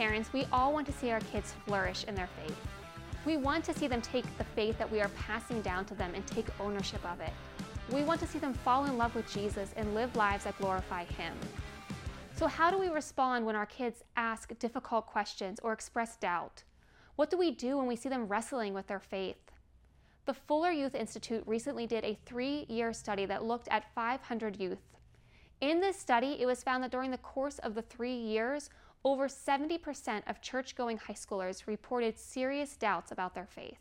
parents, we all want to see our kids flourish in their faith. We want to see them take the faith that we are passing down to them and take ownership of it. We want to see them fall in love with Jesus and live lives that glorify Him. So, how do we respond when our kids ask difficult questions or express doubt? What do we do when we see them wrestling with their faith? The Fuller Youth Institute recently did a three year study that looked at 500 youth. In this study, it was found that during the course of the three years, over 70% of church going high schoolers reported serious doubts about their faith.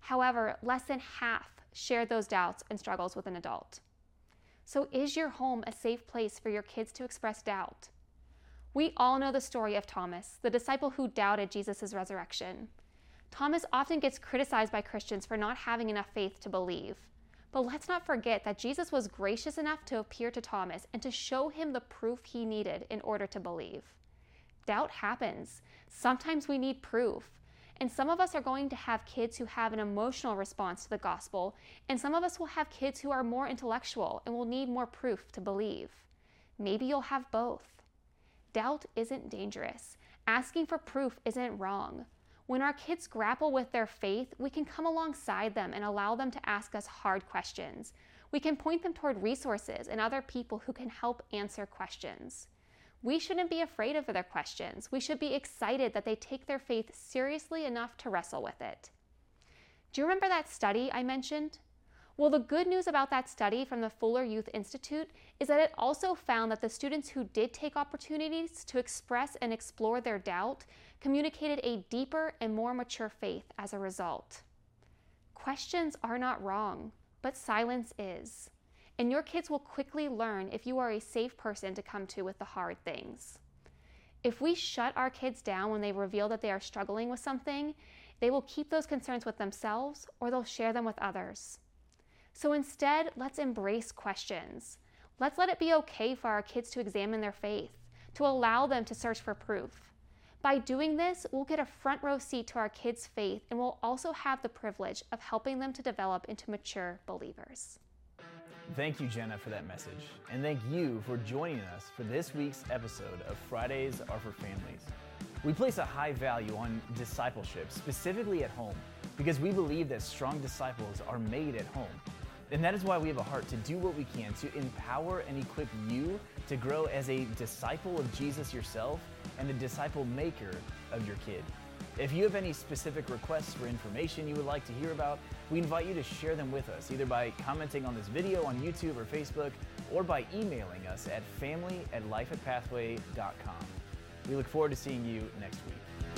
However, less than half shared those doubts and struggles with an adult. So, is your home a safe place for your kids to express doubt? We all know the story of Thomas, the disciple who doubted Jesus' resurrection. Thomas often gets criticized by Christians for not having enough faith to believe. But let's not forget that Jesus was gracious enough to appear to Thomas and to show him the proof he needed in order to believe. Doubt happens. Sometimes we need proof. And some of us are going to have kids who have an emotional response to the gospel, and some of us will have kids who are more intellectual and will need more proof to believe. Maybe you'll have both. Doubt isn't dangerous. Asking for proof isn't wrong. When our kids grapple with their faith, we can come alongside them and allow them to ask us hard questions. We can point them toward resources and other people who can help answer questions. We shouldn't be afraid of their questions. We should be excited that they take their faith seriously enough to wrestle with it. Do you remember that study I mentioned? Well, the good news about that study from the Fuller Youth Institute is that it also found that the students who did take opportunities to express and explore their doubt communicated a deeper and more mature faith as a result. Questions are not wrong, but silence is and your kids will quickly learn if you are a safe person to come to with the hard things. If we shut our kids down when they reveal that they are struggling with something, they will keep those concerns with themselves or they'll share them with others. So instead, let's embrace questions. Let's let it be okay for our kids to examine their faith, to allow them to search for proof. By doing this, we'll get a front row seat to our kids' faith and we'll also have the privilege of helping them to develop into mature believers. Thank you, Jenna, for that message. And thank you for joining us for this week's episode of Fridays Are for Families. We place a high value on discipleship, specifically at home, because we believe that strong disciples are made at home. And that is why we have a heart to do what we can to empower and equip you to grow as a disciple of Jesus yourself and a disciple maker of your kid. If you have any specific requests for information you would like to hear about, we invite you to share them with us, either by commenting on this video on YouTube or Facebook, or by emailing us at family at lifeatpathway.com. We look forward to seeing you next week.